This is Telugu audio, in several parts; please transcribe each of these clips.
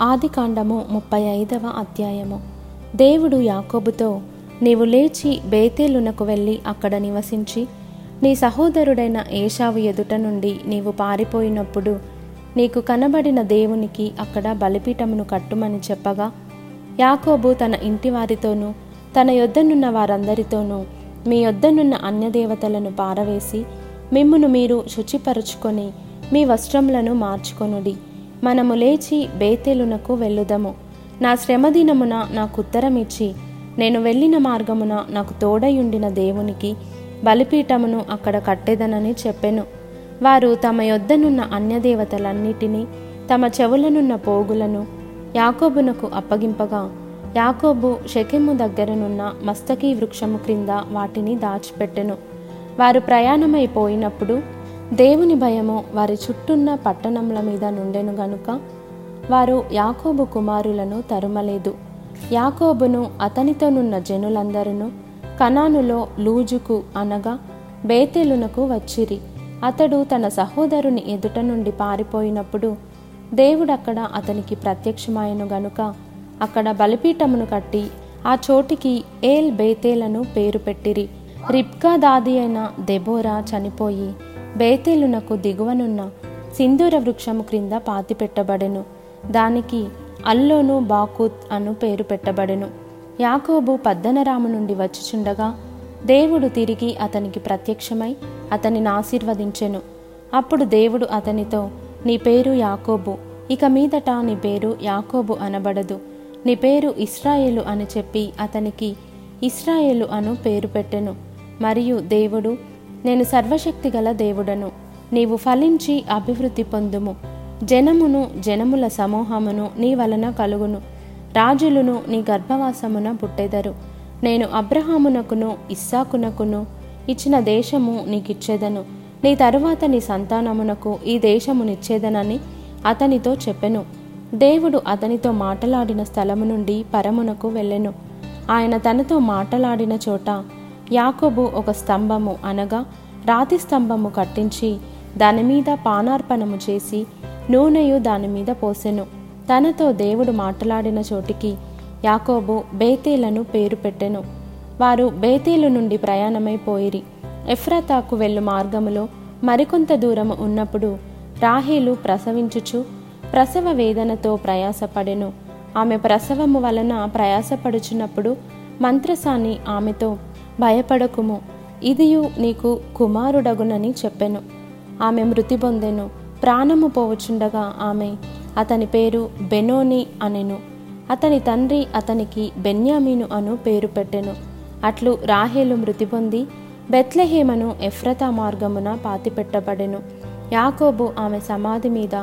ఆదికాండము ముప్పై ఐదవ అధ్యాయము. దేవుడు యాకోబుతో నీవు లేచి బేతేలునకు వెళ్ళి అక్కడ నివసించి నీ సహోదరుడైన ఏషావు ఎదుట నుండి నీవు పారిపోయినప్పుడు నీకు కనబడిన దేవునికి అక్కడ బలిపీఠమును కట్టుమని చెప్పగా యాకోబు తన ఇంటి వారితోనూ తన యొద్దనున్న వారందరితోనూ మీ యొద్దనున్న అన్యదేవతలను పారవేసి మిమ్మును మీరు శుచిపరుచుకొని మీ వస్త్రములను మార్చుకొనుడి. మనము లేచి బేతేలునకు వెళ్ళుదము. నా శ్రమదినమున నాకు ఉత్తరమిచ్చి నేను వెళ్ళిన మార్గమున నాకు తోడయుండిన దేవునికి బలిపీఠమును అక్కడ కట్టెదనని చెప్పెను. వారు తమ యొద్దనున్న అన్యదేవతలన్నిటినీ తమ చెవులనున్న పోగులను యాకోబునకు అప్పగింపగా యాకోబు షకెము దగ్గరనున్న మస్తకీ వృక్షము క్రింద వాటిని దాచిపెట్టెను. వారు ప్రయాణమైపోయినప్పుడు దేవుని భయము వారి చుట్టూన్న పట్టణముల మీద నుండెను గనుక వారు యాకోబు కుమారులను తరుమలేదు. యాకోబును అతనితోనున్న జనులందరూ కనానులో లూజుకు అనగా బేతెలునకు వచ్చిరి. అతడు తన సహోదరుని ఎదుట నుండి పారిపోయినప్పుడు దేవుడక్కడ అతనికి ప్రత్యక్షమాయను గనుక అక్కడ బలిపీఠమును కట్టి ఆ చోటికి ఏల్ బేతేలను పేరు పెట్టిరి. రిబ్కా దాది అయిన దెబోరా చనిపోయి బేతేలునకు దిగువనున్న సింధూర వృక్షము క్రింద పాతి పెట్టబడెను దానికి అల్లోను బాకుత్ అను పేరు పెట్టబడెను. యాకోబు పద్దనరాము నుండి వచ్చుచుండగా దేవుడు తిరిగి అతనికి ప్రత్యక్షమై అతనిని ఆశీర్వదించెను అప్పుడు దేవుడు అతనితో నీ పేరు యాకోబు ఇక మీదట నీ పేరు యాకోబు అనబడదు. నీ పేరు ఇస్రాయేలు అని చెప్పి అతనికి ఇస్రాయేలు అను పేరు పెట్టెను. మరియు దేవుడు నేను సర్వశక్తి గల దేవుడను. నీవు ఫలించి అభివృద్ధి పొందుము. జనమును జనముల సమూహమును నీ వలన కలుగును. రాజులను నీ గర్భవాసమున పుట్టెదరు. నేను అబ్రహామునకును ఇస్సాకునకును ఇచ్చిన దేశము నీకిచ్చేదను. నీ తరువాత నీ సంతానమునకు ఈ దేశమునిచ్చేదనని అతనితో చెప్పెను. దేవుడు అతనితో మాటలాడిన స్థలము నుండి పరమునకు వెళ్ళెను. ఆయన తనతో మాటలాడిన చోట యాకోబు ఒక స్తంభము అనగా రాతి స్తంభము కట్టించి దానిమీద పానార్పణము చేసి నూనెయు దానిమీద పోసెను. తనతో దేవుడు మాట్లాడిన చోటికి యాకోబు బేతేలను పేరు పెట్టెను. వారు బేతేలు నుండి ప్రయాణమైపోయిరి ఎఫ్రతాకు వెళ్ళు మార్గములో మరికొంత దూరము ఉన్నప్పుడు రాహేలు ప్రసవించుచు ప్రసవ వేదనతో ప్రయాసపడెను. ఆమె ప్రసవము వలన ప్రయాసపడుచున్నప్పుడు మంత్రసాని ఆమెతో భయపడకుము. ఇదియు నీకు కుమారుడగునని చెప్పెను. ఆమె మృతి పొందెను. ప్రాణము పోవచుండగా ఆమె అతని పేరు బెనోని అనెను. అతని తండ్రి అతనికి బెన్యామీను అను పేరు పెట్టెను. అట్లు రాహేలు మృతి పొంది బెత్లెహేమను ఎఫ్రతా మార్గమున పాతిపెట్టబడెను. యాకోబు ఆమె సమాధి మీద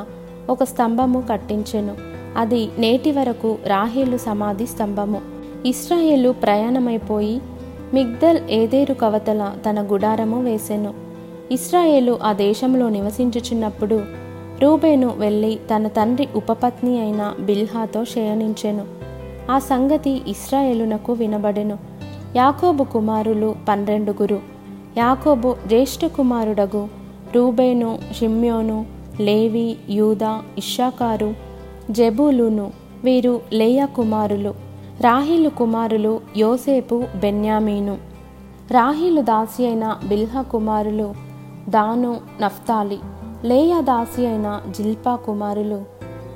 ఒక స్తంభము కట్టించెను. అది నేటి వరకు రాహేలు సమాధి స్తంభము. ఇస్రాయేలు ప్రయాణమైపోయి మిగ్దల్ ఏదేరు కవతల తన గుడారము వేసెను. ఇస్రాయేలు ఆ దేశంలో నివసించుచున్నప్పుడు రూబేను వెళ్ళి తన తండ్రి ఉపపత్ని అయిన బిల్హాతో శయనించెను. ఆ సంగతి ఇస్రాయేలునకు వినబడెను. యాకోబు కుమారులు పన్నెండుగురు యాకోబు జ్యేష్ఠ కుమారుడగు రూబేను షిమ్యోను లేవి యూదా ఇషాకారు జెబూలును వీరు లేయా కుమారులు. రాహిలు కుమారులు యోసేపు బెన్యామీను. రాహిలు దాసి అయిన బిల్హా కుమారులు దాను నఫ్తాలి. లేయా దాసి అయిన జిల్పా కుమారులు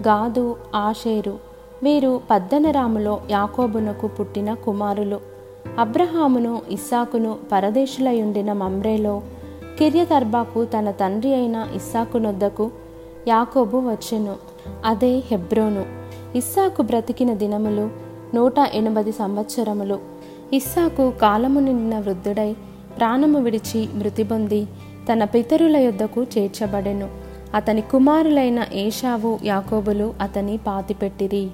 గాదు ఆషేరు. వీరు పద్దనరాములో యాకోబునకు పుట్టిన కుమారులు. అబ్రహామును ఇస్సాకును పరదేశులయుండిన మమ్రేలో కిర్యతర్బాకు తన తండ్రి అయిన ఇస్సాకునొద్దకు యాకోబు వచ్చెను. అదే హెబ్రోను. ఇస్సాకు బ్రతికిన దినములు నూట ఎనభై సంవత్సరములు. ఇస్సాకు కాలము నిండిన వృద్ధుడై ప్రాణము విడిచి మృతి పొంది తన పితరుల యొద్దకు చేర్చబడెను. అతని కుమారులైన ఏషావు యాకోబులు అతని పాతిపెట్టిరి.